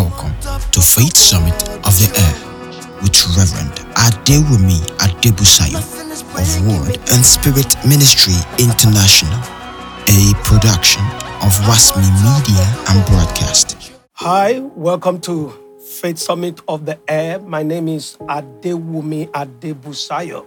Welcome to Faith Summit of the Air with Reverend Adewumi Adebusayo of Word and Spirit Ministry International, a production of Wasmi Media and Broadcast. Hi, welcome to Faith Summit of the Air. My name is Adewumi Adebusayo.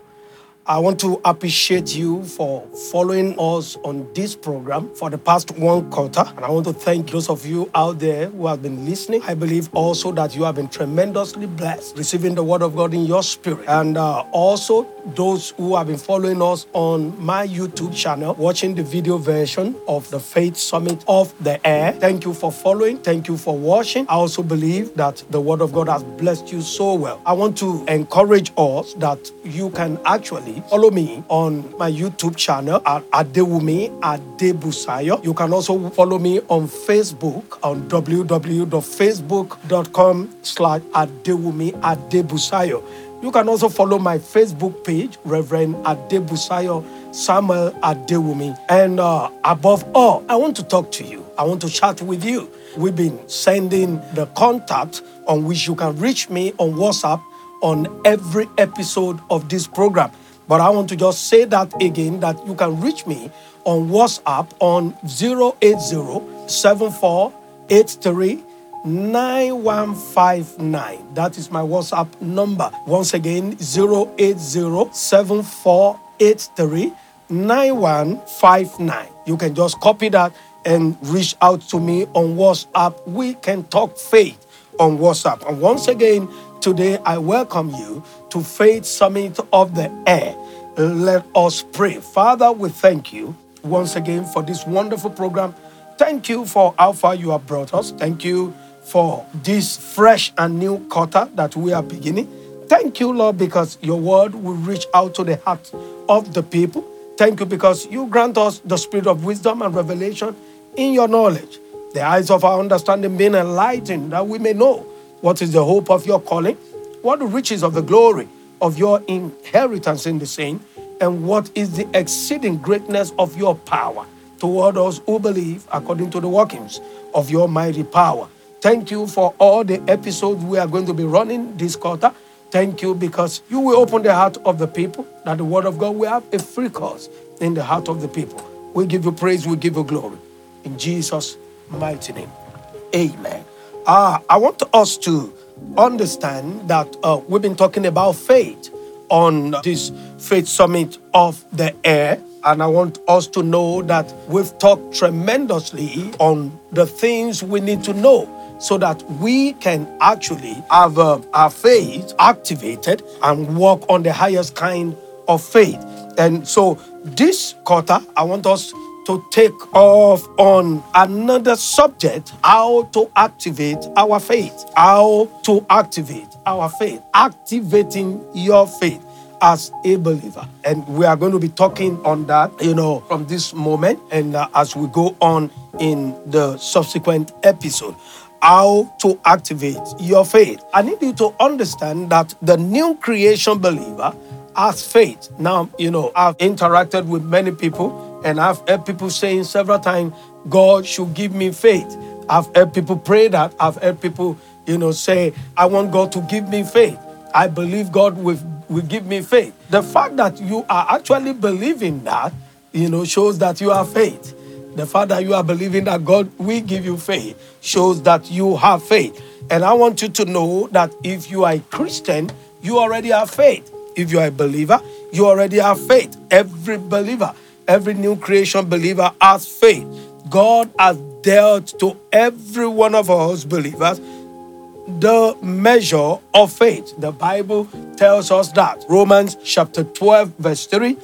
I want to appreciate you for following us on this program for the past one quarter. And I want to thank those of you out there who have been listening. I believe also that you have been tremendously blessed receiving the word of God in your spirit. And uh, also those who have been following us on my YouTube channel, watching the video version of the Faith Summit of the Air. Thank you for following. Thank you for watching. I also believe that the word of God has blessed you so well. I want to encourage us that you can actually follow me on my YouTube channel at Adewumi Adebusayo. You can also follow me on Facebook on www.facebook.com slash Adewumi Adebusayo. You can also follow my Facebook page, Reverend Adebusayo Samuel Adewumi. And uh, above all, I want to talk to you. I want to chat with you. We've been sending the contact on which you can reach me on WhatsApp on every episode of this program. But I want to just say that again that you can reach me on WhatsApp on 080 9159. That is my WhatsApp number. Once again, 08074839159. You can just copy that and reach out to me on WhatsApp. We can talk faith on WhatsApp. And once again, today I welcome you to Faith Summit of the Air. Let us pray. Father, we thank you once again for this wonderful program. Thank you for how far you have brought us. Thank you for this fresh and new quarter that we are beginning. Thank you, Lord, because your word will reach out to the heart of the people. Thank you because you grant us the spirit of wisdom and revelation in your knowledge, the eyes of our understanding being enlightened, that we may know what is the hope of your calling, what the riches of the glory of your inheritance in the saint, and what is the exceeding greatness of your power toward us who believe according to the workings of your mighty power. Thank you for all the episodes we are going to be running this quarter. Thank you because you will open the heart of the people, that the word of God will have a free course in the heart of the people. We give you praise, we give you glory. In Jesus' mighty name. Amen. Uh, I want us to understand that uh, we've been talking about faith on this faith summit of the air. And I want us to know that we've talked tremendously on the things we need to know so that we can actually have uh, our faith activated and walk on the highest kind of faith. And so this quarter, I want us to take off on another subject how to activate our faith. How to activate our faith. Activating your faith as a believer. And we are going to be talking on that, you know, from this moment and uh, as we go on in the subsequent episode. How to activate your faith. I need you to understand that the new creation believer has faith. Now, you know, I've interacted with many people and I've heard people saying several times, God should give me faith. I've heard people pray that. I've heard people, you know, say, I want God to give me faith. I believe God will, will give me faith. The fact that you are actually believing that, you know, shows that you have faith. The fact that you are believing that God will give you faith shows that you have faith. And I want you to know that if you are a Christian, you already have faith. If you are a believer, you already have faith. Every believer, every new creation believer has faith. God has dealt to every one of us believers the measure of faith. The Bible tells us that. Romans chapter 12, verse 3,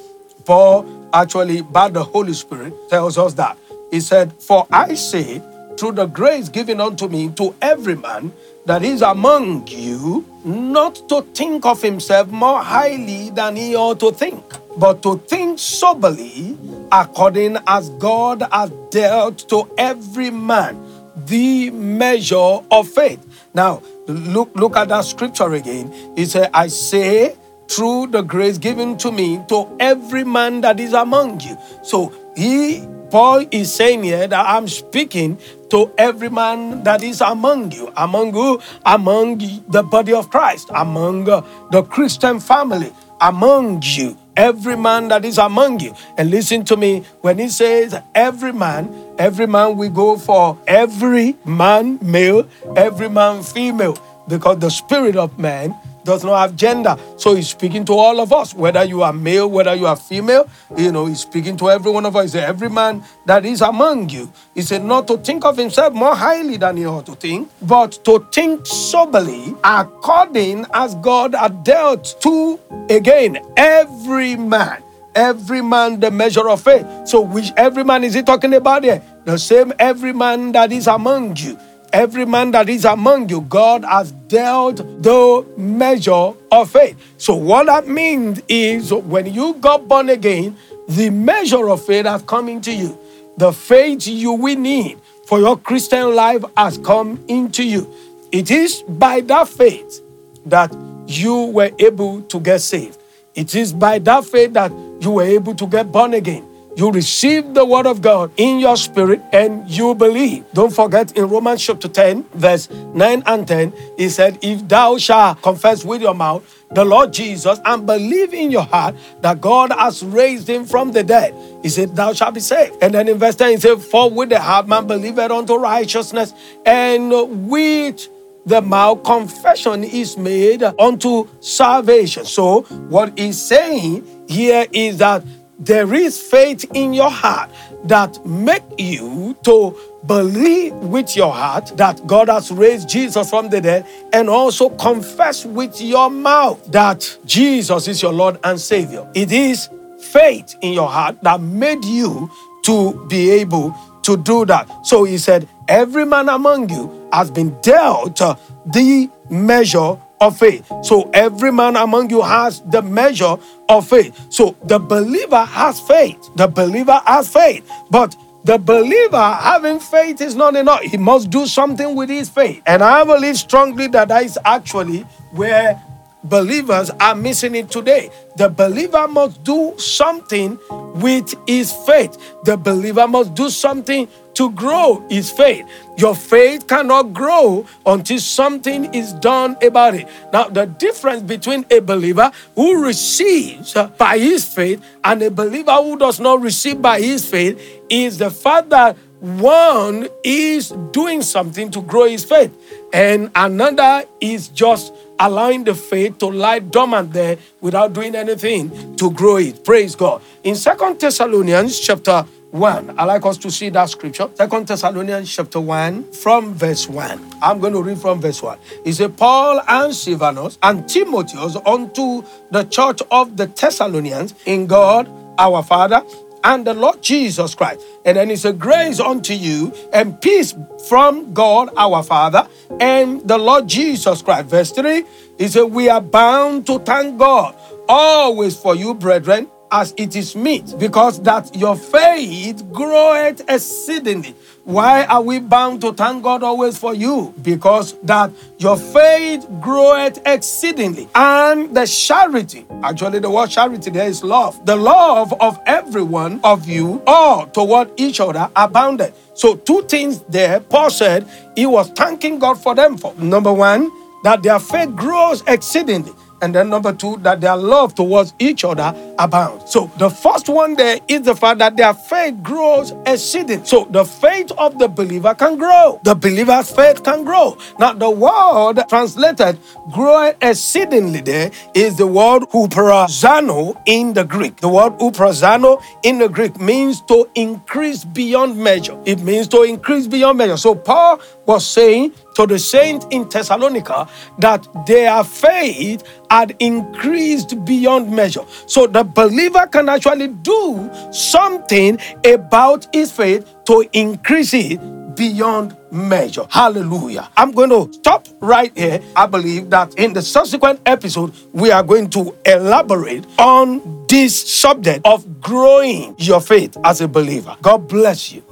Paul actually, by the Holy Spirit, tells us that. He said, For I say, through the grace given unto me to every man that is among you, not to think of himself more highly than he ought to think, but to think soberly according as God has dealt to every man the measure of faith. Now, look, look at that scripture again. He said, I say, through the grace given to me, to every man that is among you. So he Paul is saying here that I'm speaking to every man that is among you. Among who? Among the body of Christ, among uh, the Christian family, among you. Every man that is among you. And listen to me when he says every man, every man we go for every man male, every man female, because the spirit of man does not have gender. So he's speaking to all of us, whether you are male, whether you are female. You know, he's speaking to every one of us. He said, Every man that is among you. He said, Not to think of himself more highly than he ought to think, but to think soberly according as God had dealt to, again, every man. Every man the measure of faith. So, which every man is he talking about here? The same every man that is among you every man that is among you, God has dealt the measure of faith. So, what that means is when you got born again, the measure of faith has come into you. The faith you will need for your Christian life has come into you. It is by that faith that you were able to get saved. It is by that faith that you were able to get born again you receive the word of God in your spirit and you believe. Don't forget in Romans chapter 10, verse 9 and 10, he said, If thou shalt confess with your mouth the Lord Jesus and believe in your heart that God has raised him from the dead, he said, Thou shalt be saved. And then in verse 10, he said, For with the heart man believeth unto righteousness, and with the mouth confession is made unto salvation. So, what he's saying here is that there is faith in your heart that make you to believe with your heart that God has raised Jesus from the dead and also confess with your mouth that Jesus is your Lord and Savior. It is faith in your heart that made you to be able to do that. So he said, Every man among you has been dealt the measure of faith. So every man among you has the measure of faith. So the believer has faith. The believer has faith. But the believer having faith is not enough. He must do something with his faith. And I believe strongly that that is actually where believers are missing it today. The believer must do something with his faith. The believer must do something to grow his faith. Your faith cannot grow until something is done about it. Now, the difference between a believer who receives uh, by his faith and a believer who does not receive by his faith is the fact that one is doing something to grow his faith, and another is just allowing the faith to lie dormant there without doing anything to grow it. Praise God. In Second Thessalonians chapter 1. I like us to see that scripture. Second Thessalonians chapter 1 from verse 1. I'm going to read from verse 1. It says, Paul and Silvanus and Timotheus unto the church of the Thessalonians in God our Father and the Lord Jesus Christ. And then it's a grace unto you and peace from God our Father and the Lord Jesus Christ. Verse 3 He said, We are bound to thank God always for you, brethren as it is meet, because that your faith groweth exceedingly. Why are we bound to thank God always for you? Because that your faith groweth exceedingly. And the charity, actually, the word charity there is love. The love of every one of you, all toward each other, abounded. So, two things there, Paul said he was thanking God for them for. Number one, that their faith grows exceedingly. And then number two, that their love towards each other abounds. So the first one there is the fact that their faith grows exceeding. So the faith of the believer can grow. The believer's faith can grow. Now the word translated grow exceedingly there is the word uprazano in the Greek. The word uprazano in the Greek means to increase beyond measure. It means to increase beyond measure. So Paul was saying to the saints in Thessalonica that their faith had increased beyond measure. So the believer can actually do something about his faith to increase it beyond measure. Hallelujah. I'm going to stop right here. I believe that in the subsequent episode, we are going to elaborate on this subject of growing your faith as a believer. God bless you.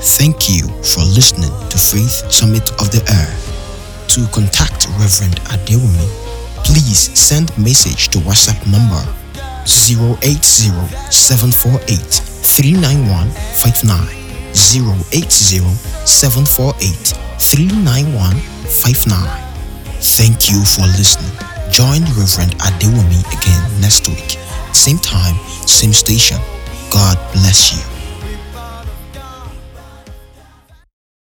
Thank you for listening to Faith Summit of the Air. To contact Reverend Adewumi, please send message to WhatsApp number 080-748-39159, 748 391 59. Thank you for listening. Join Reverend Adewumi again next week. Same time, same station. God bless you.